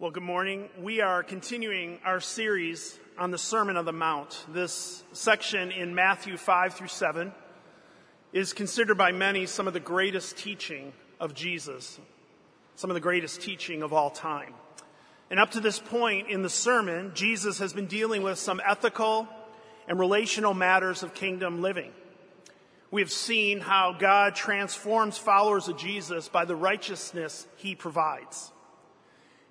Well, good morning. We are continuing our series on the Sermon on the Mount. This section in Matthew 5 through 7 is considered by many some of the greatest teaching of Jesus, some of the greatest teaching of all time. And up to this point in the sermon, Jesus has been dealing with some ethical and relational matters of kingdom living. We have seen how God transforms followers of Jesus by the righteousness he provides.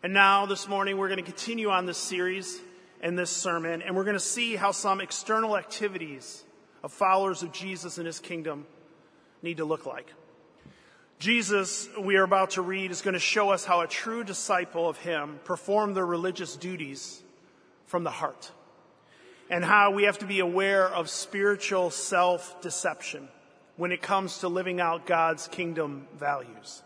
And now, this morning, we're going to continue on this series and this sermon, and we're going to see how some external activities of followers of Jesus and his kingdom need to look like. Jesus, we are about to read, is going to show us how a true disciple of him performed their religious duties from the heart, and how we have to be aware of spiritual self deception when it comes to living out God's kingdom values.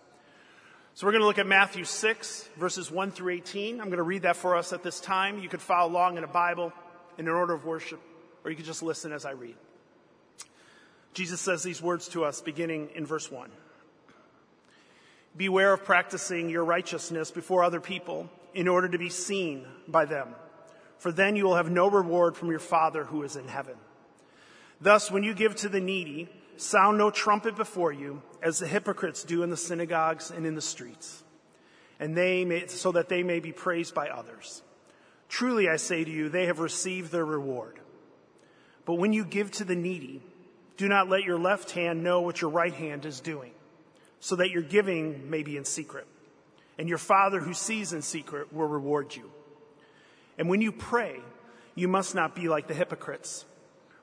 So we're going to look at Matthew 6, verses 1 through 18. I'm going to read that for us at this time. You could follow along in a Bible in an order of worship, or you could just listen as I read. Jesus says these words to us beginning in verse 1. Beware of practicing your righteousness before other people in order to be seen by them, for then you will have no reward from your Father who is in heaven. Thus, when you give to the needy, Sound no trumpet before you, as the hypocrites do in the synagogues and in the streets, and they may, so that they may be praised by others. Truly, I say to you, they have received their reward. But when you give to the needy, do not let your left hand know what your right hand is doing, so that your giving may be in secret. And your Father who sees in secret will reward you. And when you pray, you must not be like the hypocrites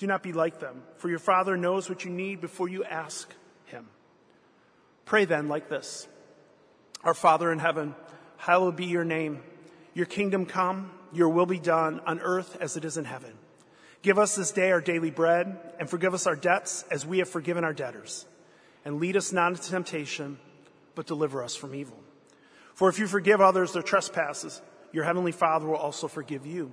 Do not be like them, for your Father knows what you need before you ask Him. Pray then like this Our Father in heaven, hallowed be your name. Your kingdom come, your will be done on earth as it is in heaven. Give us this day our daily bread, and forgive us our debts as we have forgiven our debtors. And lead us not into temptation, but deliver us from evil. For if you forgive others their trespasses, your heavenly Father will also forgive you.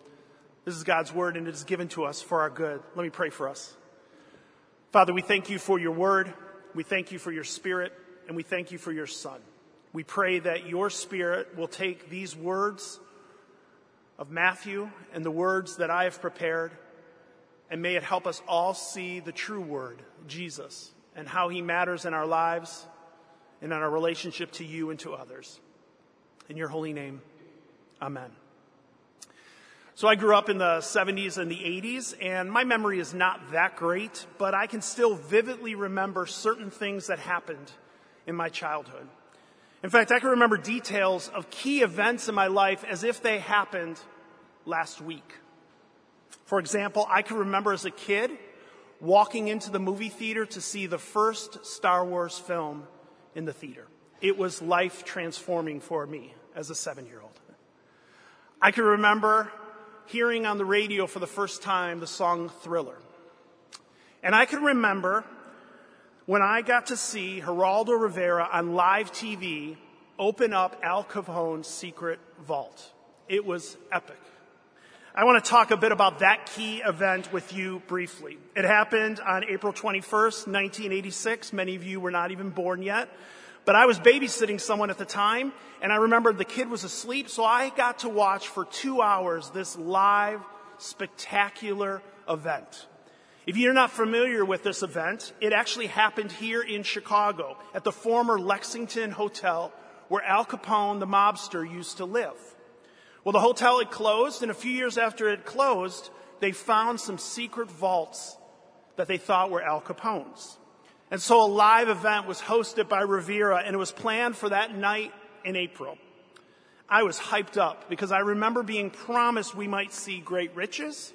This is God's word and it is given to us for our good. Let me pray for us. Father, we thank you for your word. We thank you for your spirit and we thank you for your son. We pray that your spirit will take these words of Matthew and the words that I have prepared and may it help us all see the true word, Jesus, and how he matters in our lives and in our relationship to you and to others. In your holy name, amen. So I grew up in the 70s and the 80s, and my memory is not that great, but I can still vividly remember certain things that happened in my childhood. In fact, I can remember details of key events in my life as if they happened last week. For example, I can remember as a kid walking into the movie theater to see the first Star Wars film in the theater. It was life transforming for me as a seven year old. I can remember hearing on the radio for the first time the song Thriller. And I can remember when I got to see Geraldo Rivera on live TV open up Al Capone's secret vault. It was epic. I want to talk a bit about that key event with you briefly. It happened on April 21st, 1986. Many of you were not even born yet. But I was babysitting someone at the time, and I remember the kid was asleep, so I got to watch for two hours this live, spectacular event. If you're not familiar with this event, it actually happened here in Chicago at the former Lexington Hotel where Al Capone, the mobster, used to live. Well, the hotel had closed, and a few years after it closed, they found some secret vaults that they thought were Al Capone's. And so a live event was hosted by Rivera, and it was planned for that night in April. I was hyped up because I remember being promised we might see great riches,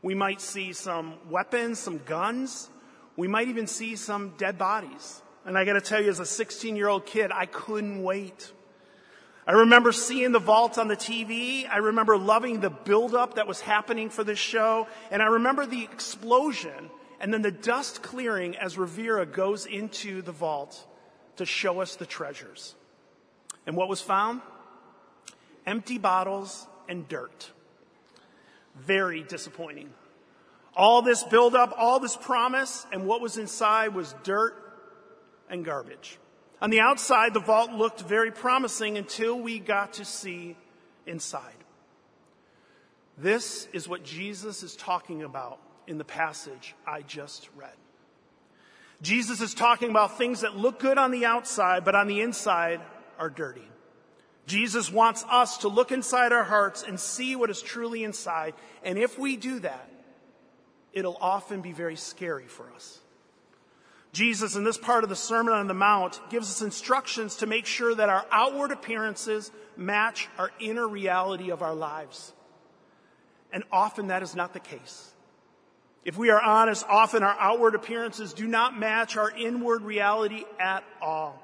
we might see some weapons, some guns, we might even see some dead bodies. And I gotta tell you, as a 16 year old kid, I couldn't wait. I remember seeing the vault on the TV. I remember loving the buildup that was happening for this show. And I remember the explosion and then the dust clearing as Rivera goes into the vault to show us the treasures. And what was found? Empty bottles and dirt. Very disappointing. All this buildup, all this promise, and what was inside was dirt and garbage. On the outside, the vault looked very promising until we got to see inside. This is what Jesus is talking about in the passage I just read. Jesus is talking about things that look good on the outside, but on the inside are dirty. Jesus wants us to look inside our hearts and see what is truly inside. And if we do that, it'll often be very scary for us. Jesus, in this part of the Sermon on the Mount, gives us instructions to make sure that our outward appearances match our inner reality of our lives. And often that is not the case. If we are honest, often our outward appearances do not match our inward reality at all.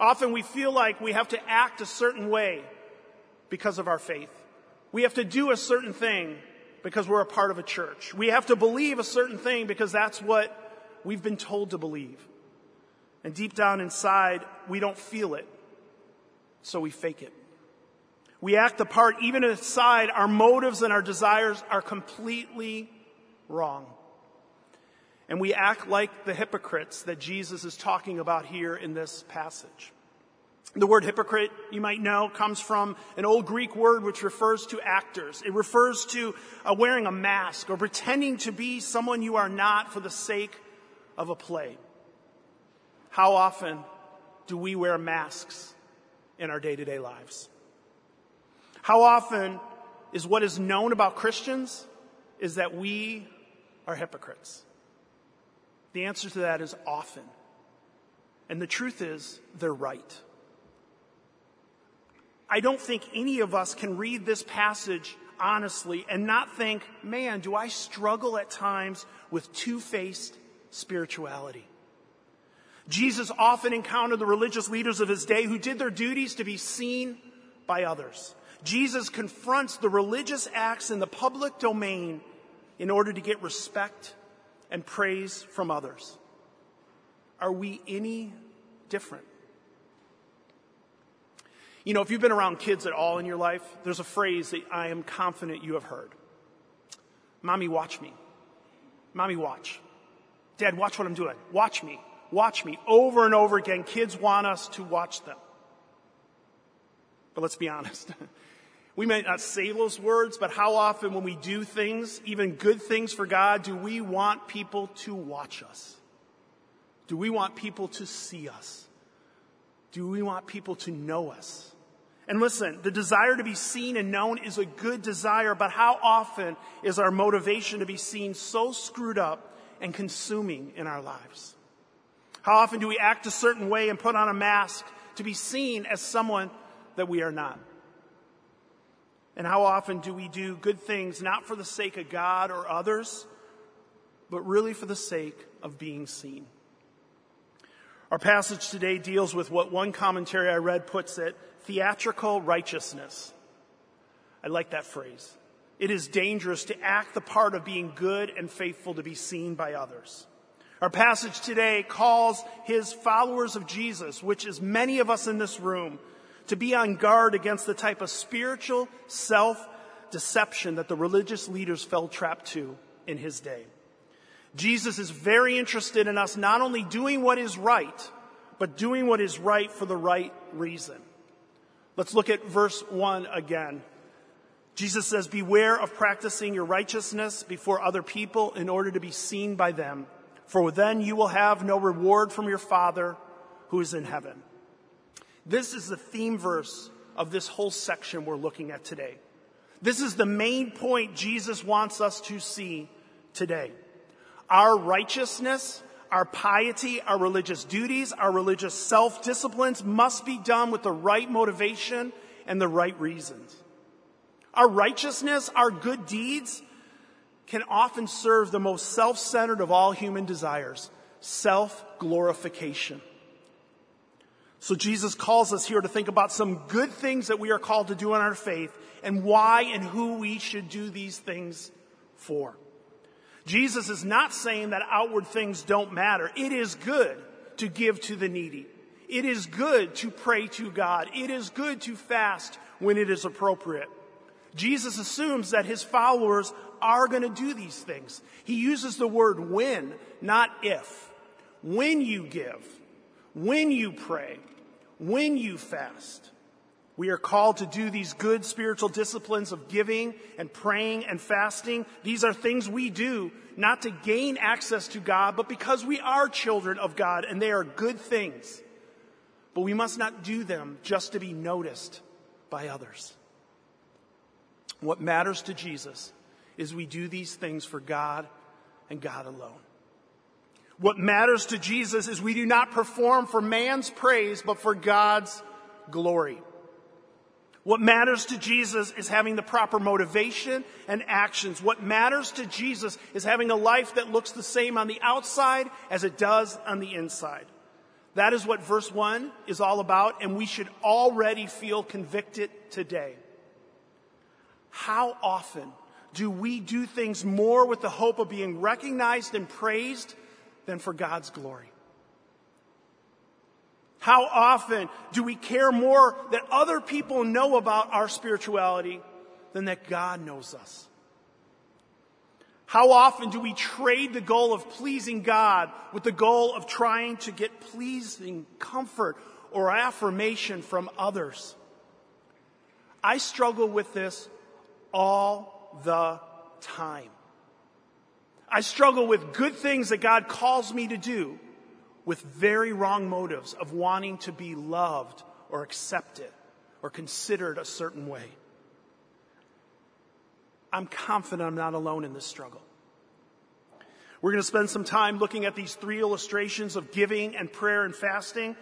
Often we feel like we have to act a certain way because of our faith. We have to do a certain thing because we're a part of a church. We have to believe a certain thing because that's what we've been told to believe. And deep down inside, we don't feel it, so we fake it. We act the part, even inside, our motives and our desires are completely wrong. And we act like the hypocrites that Jesus is talking about here in this passage. The word hypocrite, you might know, comes from an old Greek word which refers to actors. It refers to uh, wearing a mask or pretending to be someone you are not for the sake of a play. How often do we wear masks in our day to day lives? How often is what is known about Christians is that we are hypocrites? The answer to that is often. And the truth is, they're right. I don't think any of us can read this passage honestly and not think, man, do I struggle at times with two faced spirituality. Jesus often encountered the religious leaders of his day who did their duties to be seen by others. Jesus confronts the religious acts in the public domain in order to get respect and praise from others. Are we any different? You know, if you've been around kids at all in your life, there's a phrase that I am confident you have heard. Mommy, watch me. Mommy, watch. Dad, watch what I'm doing. Watch me. Watch me. Over and over again, kids want us to watch them. But let's be honest. We might not say those words, but how often when we do things, even good things for God, do we want people to watch us? Do we want people to see us? Do we want people to know us? And listen, the desire to be seen and known is a good desire, but how often is our motivation to be seen so screwed up and consuming in our lives? How often do we act a certain way and put on a mask to be seen as someone that we are not? And how often do we do good things not for the sake of God or others, but really for the sake of being seen? Our passage today deals with what one commentary I read puts it theatrical righteousness. I like that phrase. It is dangerous to act the part of being good and faithful to be seen by others. Our passage today calls his followers of Jesus, which is many of us in this room, to be on guard against the type of spiritual self deception that the religious leaders fell trapped to in his day. Jesus is very interested in us not only doing what is right, but doing what is right for the right reason. Let's look at verse 1 again. Jesus says, Beware of practicing your righteousness before other people in order to be seen by them, for then you will have no reward from your Father who is in heaven. This is the theme verse of this whole section we're looking at today. This is the main point Jesus wants us to see today. Our righteousness, our piety, our religious duties, our religious self disciplines must be done with the right motivation and the right reasons. Our righteousness, our good deeds, can often serve the most self centered of all human desires self glorification. So Jesus calls us here to think about some good things that we are called to do in our faith and why and who we should do these things for. Jesus is not saying that outward things don't matter. It is good to give to the needy. It is good to pray to God. It is good to fast when it is appropriate. Jesus assumes that his followers are going to do these things. He uses the word when, not if. When you give, when you pray, when you fast. We are called to do these good spiritual disciplines of giving and praying and fasting. These are things we do not to gain access to God, but because we are children of God and they are good things. But we must not do them just to be noticed by others. What matters to Jesus is we do these things for God and God alone. What matters to Jesus is we do not perform for man's praise, but for God's glory. What matters to Jesus is having the proper motivation and actions. What matters to Jesus is having a life that looks the same on the outside as it does on the inside. That is what verse 1 is all about, and we should already feel convicted today. How often do we do things more with the hope of being recognized and praised than for God's glory? How often do we care more that other people know about our spirituality than that God knows us? How often do we trade the goal of pleasing God with the goal of trying to get pleasing comfort or affirmation from others? I struggle with this all the time. I struggle with good things that God calls me to do with very wrong motives of wanting to be loved or accepted or considered a certain way. I'm confident I'm not alone in this struggle. We're going to spend some time looking at these three illustrations of giving and prayer and fasting.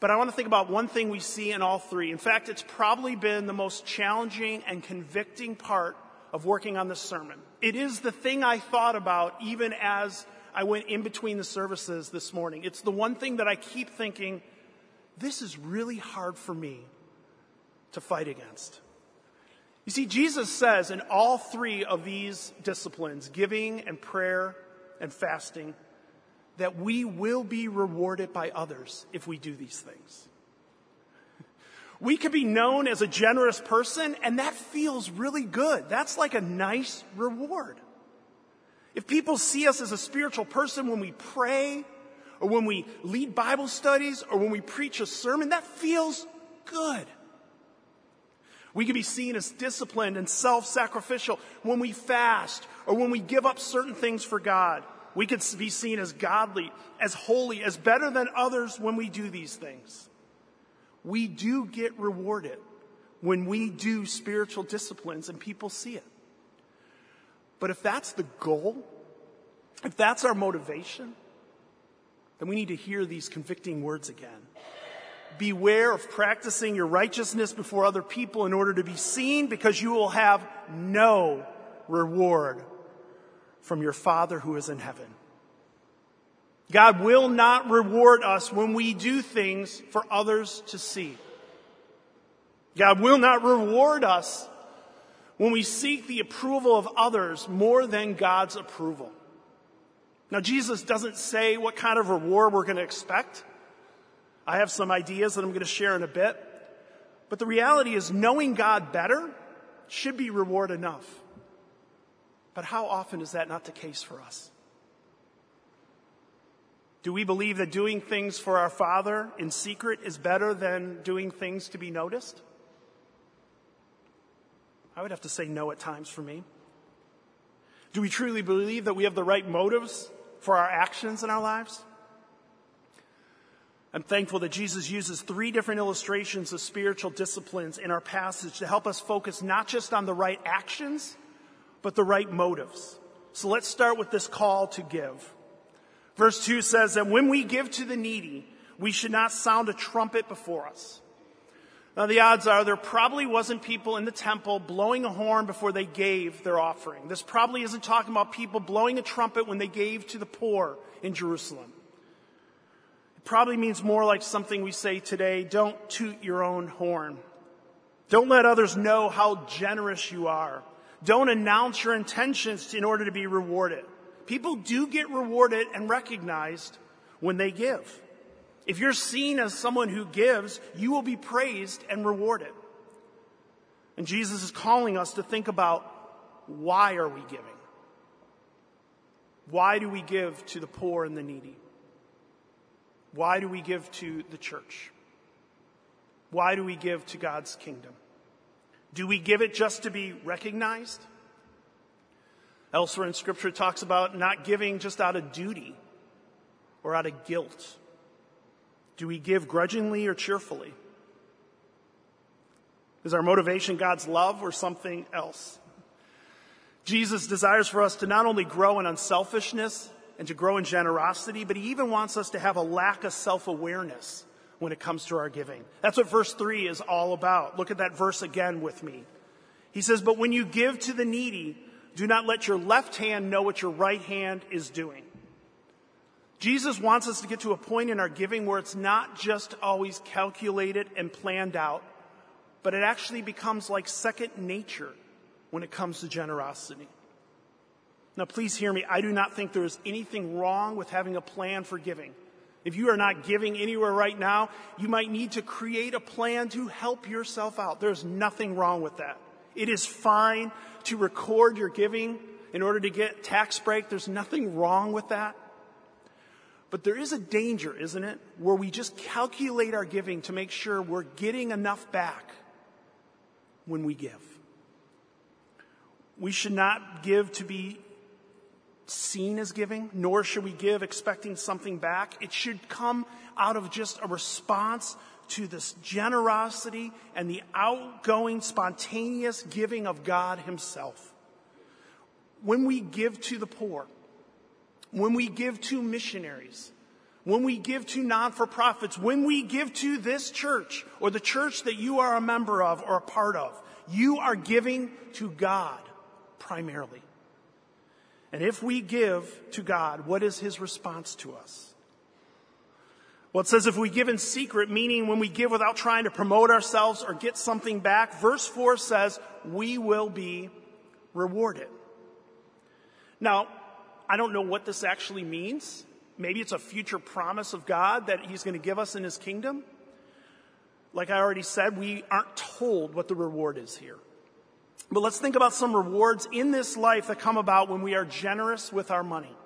But I want to think about one thing we see in all three. In fact, it's probably been the most challenging and convicting part of working on this sermon. It is the thing I thought about even as I went in between the services this morning. It's the one thing that I keep thinking, this is really hard for me to fight against. You see, Jesus says in all three of these disciplines, giving and prayer and fasting, that we will be rewarded by others if we do these things. We could be known as a generous person, and that feels really good. That's like a nice reward. If people see us as a spiritual person when we pray, or when we lead Bible studies, or when we preach a sermon, that feels good. We can be seen as disciplined and self sacrificial when we fast, or when we give up certain things for God. We could be seen as godly, as holy, as better than others when we do these things. We do get rewarded when we do spiritual disciplines and people see it. But if that's the goal, if that's our motivation, then we need to hear these convicting words again. Beware of practicing your righteousness before other people in order to be seen because you will have no reward from your Father who is in heaven. God will not reward us when we do things for others to see. God will not reward us when we seek the approval of others more than God's approval. Now, Jesus doesn't say what kind of reward we're going to expect. I have some ideas that I'm going to share in a bit. But the reality is, knowing God better should be reward enough. But how often is that not the case for us? Do we believe that doing things for our Father in secret is better than doing things to be noticed? I would have to say no at times for me. Do we truly believe that we have the right motives for our actions in our lives? I'm thankful that Jesus uses three different illustrations of spiritual disciplines in our passage to help us focus not just on the right actions, but the right motives. So let's start with this call to give. Verse 2 says that when we give to the needy, we should not sound a trumpet before us. Now, the odds are there probably wasn't people in the temple blowing a horn before they gave their offering. This probably isn't talking about people blowing a trumpet when they gave to the poor in Jerusalem. It probably means more like something we say today don't toot your own horn. Don't let others know how generous you are. Don't announce your intentions in order to be rewarded. People do get rewarded and recognized when they give. If you're seen as someone who gives, you will be praised and rewarded. And Jesus is calling us to think about why are we giving? Why do we give to the poor and the needy? Why do we give to the church? Why do we give to God's kingdom? Do we give it just to be recognized? Elsewhere in Scripture, it talks about not giving just out of duty or out of guilt. Do we give grudgingly or cheerfully? Is our motivation God's love or something else? Jesus desires for us to not only grow in unselfishness and to grow in generosity, but he even wants us to have a lack of self awareness when it comes to our giving. That's what verse 3 is all about. Look at that verse again with me. He says, But when you give to the needy, do not let your left hand know what your right hand is doing. Jesus wants us to get to a point in our giving where it's not just always calculated and planned out, but it actually becomes like second nature when it comes to generosity. Now, please hear me. I do not think there is anything wrong with having a plan for giving. If you are not giving anywhere right now, you might need to create a plan to help yourself out. There's nothing wrong with that. It is fine to record your giving in order to get tax break. There's nothing wrong with that. But there is a danger, isn't it, where we just calculate our giving to make sure we're getting enough back when we give. We should not give to be seen as giving, nor should we give expecting something back. It should come out of just a response to this generosity and the outgoing, spontaneous giving of God Himself. When we give to the poor, when we give to missionaries, when we give to non for profits, when we give to this church or the church that you are a member of or a part of, you are giving to God primarily. And if we give to God, what is his response to us? Well, it says if we give in secret, meaning when we give without trying to promote ourselves or get something back, verse 4 says we will be rewarded. Now, I don't know what this actually means. Maybe it's a future promise of God that He's going to give us in His kingdom. Like I already said, we aren't told what the reward is here. But let's think about some rewards in this life that come about when we are generous with our money.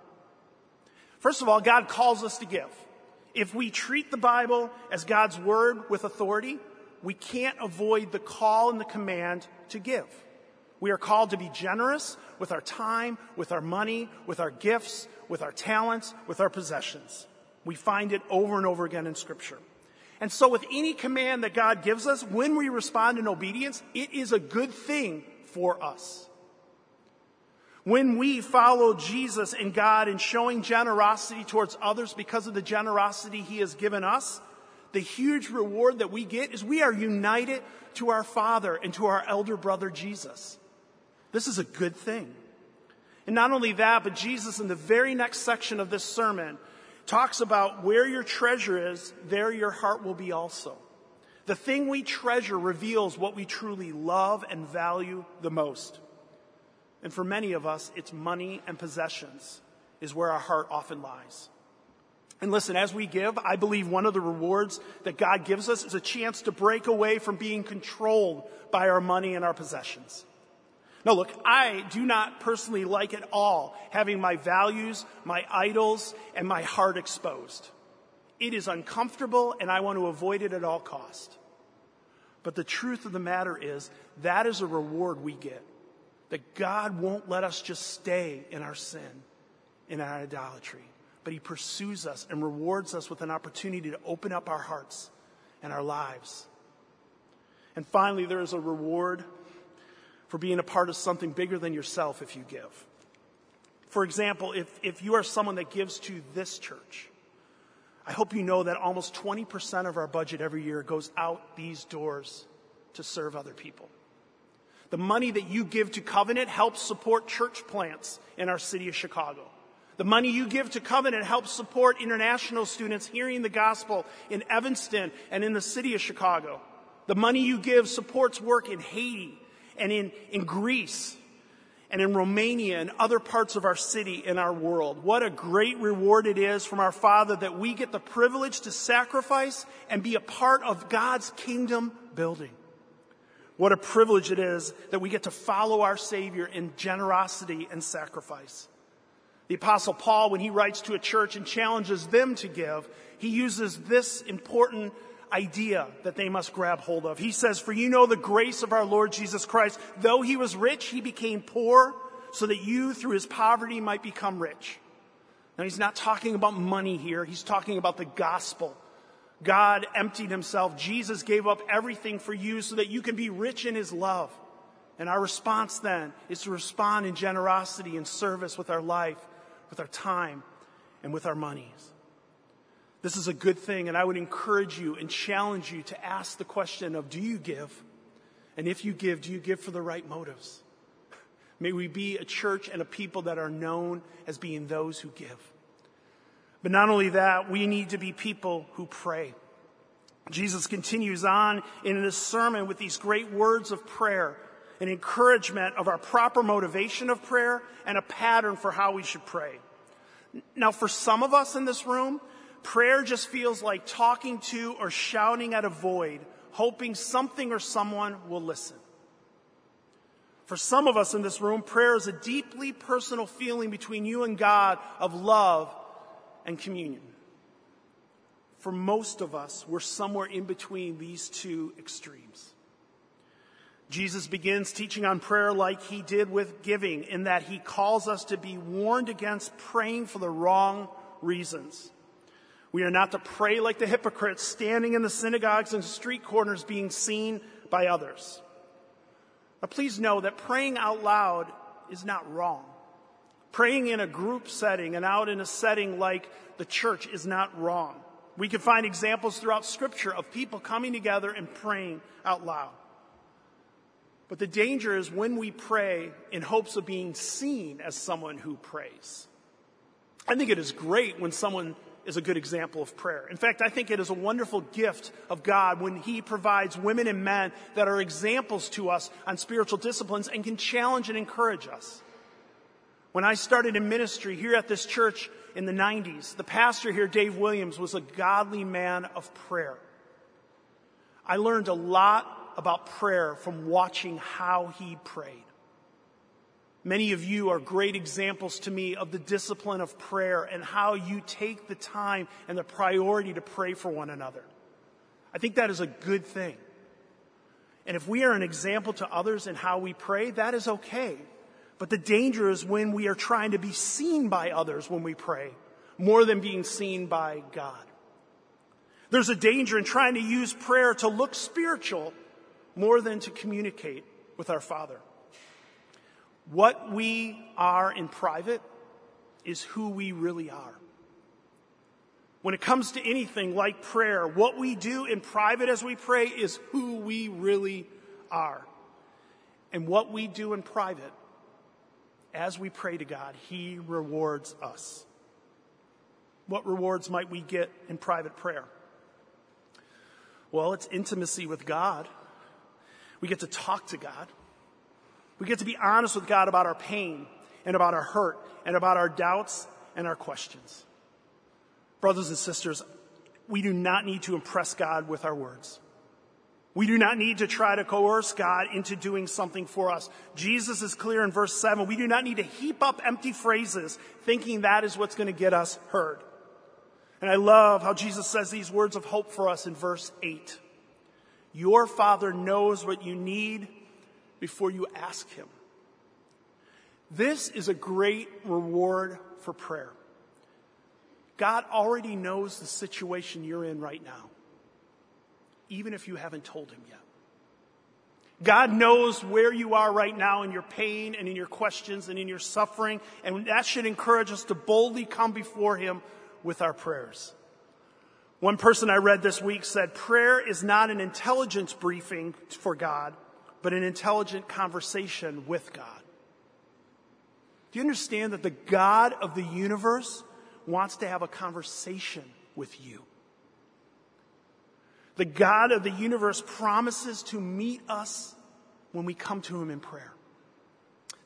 First of all, God calls us to give. If we treat the Bible as God's word with authority, we can't avoid the call and the command to give. We are called to be generous with our time, with our money, with our gifts, with our talents, with our possessions. We find it over and over again in Scripture. And so, with any command that God gives us, when we respond in obedience, it is a good thing for us. When we follow Jesus and God in showing generosity towards others because of the generosity He has given us, the huge reward that we get is we are united to our Father and to our elder brother Jesus. This is a good thing. And not only that, but Jesus, in the very next section of this sermon, talks about where your treasure is, there your heart will be also. The thing we treasure reveals what we truly love and value the most. And for many of us, it's money and possessions is where our heart often lies. And listen, as we give, I believe one of the rewards that God gives us is a chance to break away from being controlled by our money and our possessions. Now, look, I do not personally like at all having my values, my idols, and my heart exposed. It is uncomfortable, and I want to avoid it at all cost. But the truth of the matter is, that is a reward we get. That God won't let us just stay in our sin, in our idolatry. but He pursues us and rewards us with an opportunity to open up our hearts and our lives. And finally, there is a reward for being a part of something bigger than yourself if you give. For example, if, if you are someone that gives to this church, I hope you know that almost 20% of our budget every year goes out these doors to serve other people. The money that you give to Covenant helps support church plants in our city of Chicago. The money you give to Covenant helps support international students hearing the gospel in Evanston and in the city of Chicago. The money you give supports work in Haiti and in, in Greece and in Romania and other parts of our city and our world. What a great reward it is from our Father that we get the privilege to sacrifice and be a part of God's kingdom building. What a privilege it is that we get to follow our Savior in generosity and sacrifice. The Apostle Paul, when he writes to a church and challenges them to give, he uses this important idea that they must grab hold of. He says, For you know the grace of our Lord Jesus Christ. Though he was rich, he became poor so that you through his poverty might become rich. Now he's not talking about money here. He's talking about the gospel. God emptied himself. Jesus gave up everything for you so that you can be rich in his love. And our response then is to respond in generosity and service with our life, with our time, and with our monies. This is a good thing, and I would encourage you and challenge you to ask the question of do you give? And if you give, do you give for the right motives? May we be a church and a people that are known as being those who give. But not only that, we need to be people who pray. Jesus continues on in this sermon with these great words of prayer, an encouragement of our proper motivation of prayer, and a pattern for how we should pray. Now, for some of us in this room, Prayer just feels like talking to or shouting at a void, hoping something or someone will listen. For some of us in this room, prayer is a deeply personal feeling between you and God of love and communion. For most of us, we're somewhere in between these two extremes. Jesus begins teaching on prayer like he did with giving, in that he calls us to be warned against praying for the wrong reasons. We are not to pray like the hypocrites standing in the synagogues and street corners being seen by others. Now, please know that praying out loud is not wrong. Praying in a group setting and out in a setting like the church is not wrong. We can find examples throughout Scripture of people coming together and praying out loud. But the danger is when we pray in hopes of being seen as someone who prays. I think it is great when someone is a good example of prayer. In fact, I think it is a wonderful gift of God when He provides women and men that are examples to us on spiritual disciplines and can challenge and encourage us. When I started in ministry here at this church in the 90s, the pastor here, Dave Williams, was a godly man of prayer. I learned a lot about prayer from watching how he prayed. Many of you are great examples to me of the discipline of prayer and how you take the time and the priority to pray for one another. I think that is a good thing. And if we are an example to others in how we pray, that is okay. But the danger is when we are trying to be seen by others when we pray, more than being seen by God. There's a danger in trying to use prayer to look spiritual more than to communicate with our Father. What we are in private is who we really are. When it comes to anything like prayer, what we do in private as we pray is who we really are. And what we do in private as we pray to God, He rewards us. What rewards might we get in private prayer? Well, it's intimacy with God. We get to talk to God. We get to be honest with God about our pain and about our hurt and about our doubts and our questions. Brothers and sisters, we do not need to impress God with our words. We do not need to try to coerce God into doing something for us. Jesus is clear in verse 7. We do not need to heap up empty phrases thinking that is what's going to get us heard. And I love how Jesus says these words of hope for us in verse 8. Your Father knows what you need before you ask Him. This is a great reward for prayer. God already knows the situation you're in right now, even if you haven't told him yet. God knows where you are right now in your pain and in your questions and in your suffering, and that should encourage us to boldly come before Him with our prayers. One person I read this week said, Prayer is not an intelligence briefing for God, but an intelligent conversation with God. Do you understand that the God of the universe wants to have a conversation with you? The God of the universe promises to meet us when we come to Him in prayer.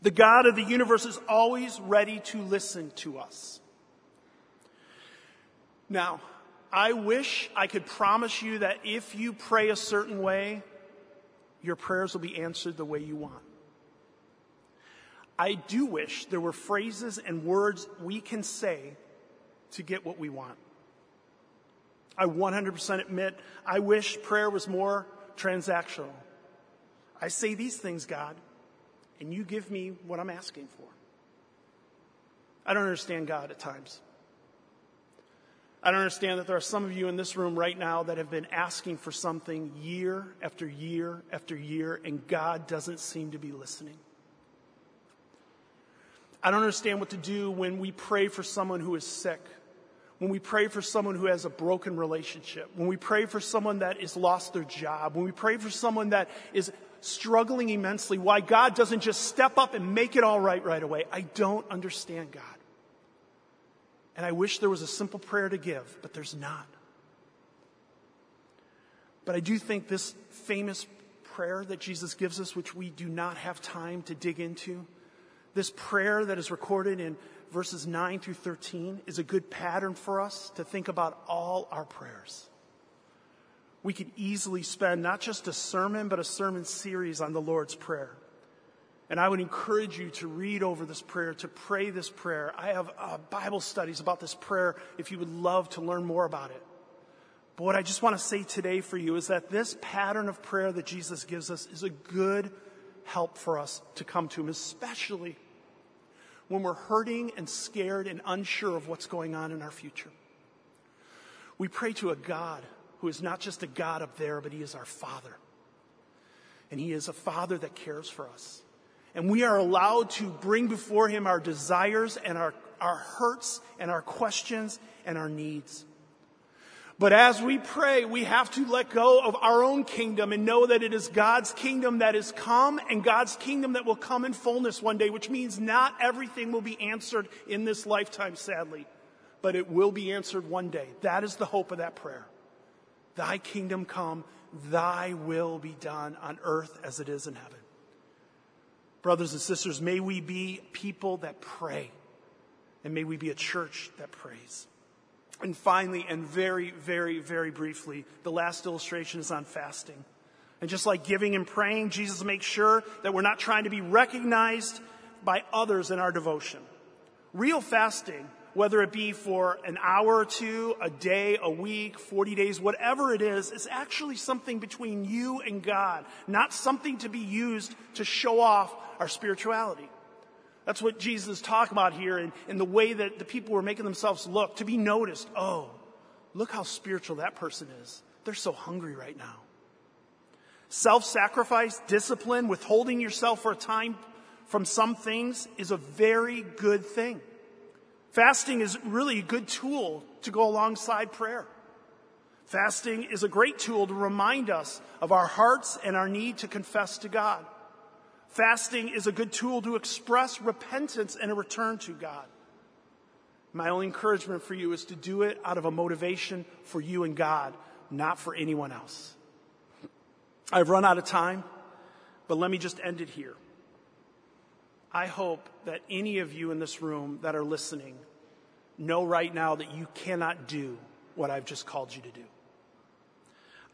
The God of the universe is always ready to listen to us. Now, I wish I could promise you that if you pray a certain way, your prayers will be answered the way you want. I do wish there were phrases and words we can say to get what we want. I 100% admit I wish prayer was more transactional. I say these things, God, and you give me what I'm asking for. I don't understand God at times. I don't understand that there are some of you in this room right now that have been asking for something year after year after year, and God doesn't seem to be listening. I don't understand what to do when we pray for someone who is sick when we pray for someone who has a broken relationship, when we pray for someone that has lost their job, when we pray for someone that is struggling immensely, why God doesn't just step up and make it all right right away. I don't understand God. And I wish there was a simple prayer to give, but there's not. But I do think this famous prayer that Jesus gives us, which we do not have time to dig into, this prayer that is recorded in verses 9 through 13 is a good pattern for us to think about all our prayers. We could easily spend not just a sermon, but a sermon series on the Lord's Prayer. And I would encourage you to read over this prayer, to pray this prayer. I have uh, Bible studies about this prayer if you would love to learn more about it. But what I just want to say today for you is that this pattern of prayer that Jesus gives us is a good help for us to come to Him, especially when we're hurting and scared and unsure of what's going on in our future. We pray to a God who is not just a God up there, but He is our Father. And He is a Father that cares for us. And we are allowed to bring before Him our desires and our, our hurts and our questions and our needs. But as we pray, we have to let go of our own kingdom and know that it is God's kingdom that is come and God's kingdom that will come in fullness one day, which means not everything will be answered in this lifetime, sadly, but it will be answered one day. That is the hope of that prayer. Thy kingdom come, thy will be done on earth as it is in heaven. Brothers and sisters, may we be people that pray, and may we be a church that prays. And finally, and very, very, very briefly, the last illustration is on fasting. And just like giving and praying, Jesus makes sure that we're not trying to be recognized by others in our devotion. Real fasting, whether it be for an hour or two, a day, a week, 40 days, whatever it is, is actually something between you and God, not something to be used to show off our spirituality. That's what Jesus is talking about here in the way that the people were making themselves look, to be noticed. Oh, look how spiritual that person is. They're so hungry right now. Self sacrifice, discipline, withholding yourself for a time from some things is a very good thing. Fasting is really a good tool to go alongside prayer. Fasting is a great tool to remind us of our hearts and our need to confess to God. Fasting is a good tool to express repentance and a return to God. My only encouragement for you is to do it out of a motivation for you and God, not for anyone else. I've run out of time, but let me just end it here. I hope that any of you in this room that are listening know right now that you cannot do what I've just called you to do.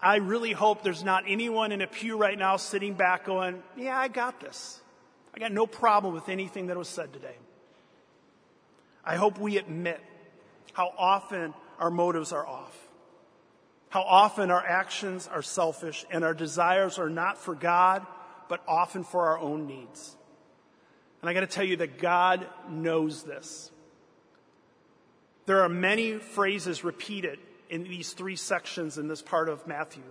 I really hope there's not anyone in a pew right now sitting back going, Yeah, I got this. I got no problem with anything that was said today. I hope we admit how often our motives are off, how often our actions are selfish and our desires are not for God, but often for our own needs. And I got to tell you that God knows this. There are many phrases repeated in these three sections in this part of Matthew.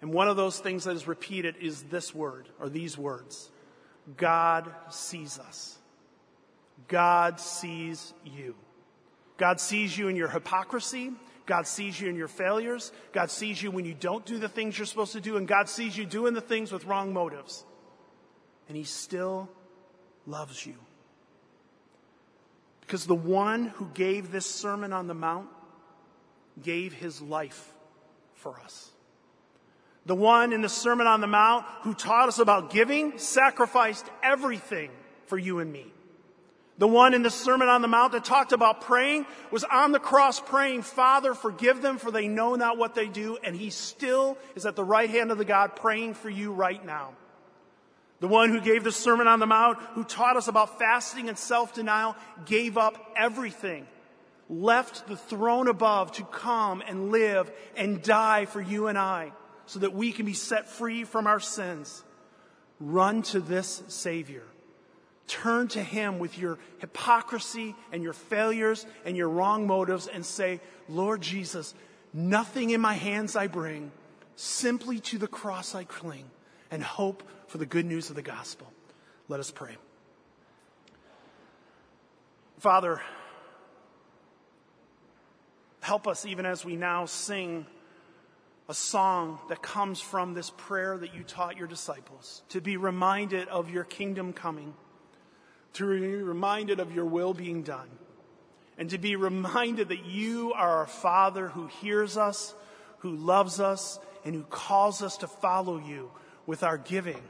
And one of those things that is repeated is this word, or these words God sees us. God sees you. God sees you in your hypocrisy. God sees you in your failures. God sees you when you don't do the things you're supposed to do. And God sees you doing the things with wrong motives. And He still loves you. Because the one who gave this Sermon on the Mount gave His life for us. The one in the Sermon on the Mount who taught us about giving sacrificed everything for you and me. The one in the Sermon on the Mount that talked about praying was on the cross praying, Father, forgive them for they know not what they do. And he still is at the right hand of the God praying for you right now. The one who gave the Sermon on the Mount, who taught us about fasting and self denial, gave up everything, left the throne above to come and live and die for you and I so that we can be set free from our sins. Run to this Savior Turn to Him with your hypocrisy and your failures and your wrong motives and say, Lord Jesus, nothing in my hands I bring, simply to the cross I cling and hope for the good news of the gospel. Let us pray. Father, help us even as we now sing a song that comes from this prayer that you taught your disciples to be reminded of your kingdom coming to be reminded of your will being done, and to be reminded that you are our Father who hears us, who loves us, and who calls us to follow you with our giving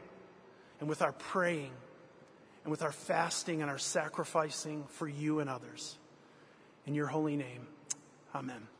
and with our praying and with our fasting and our sacrificing for you and others. In your holy name, amen.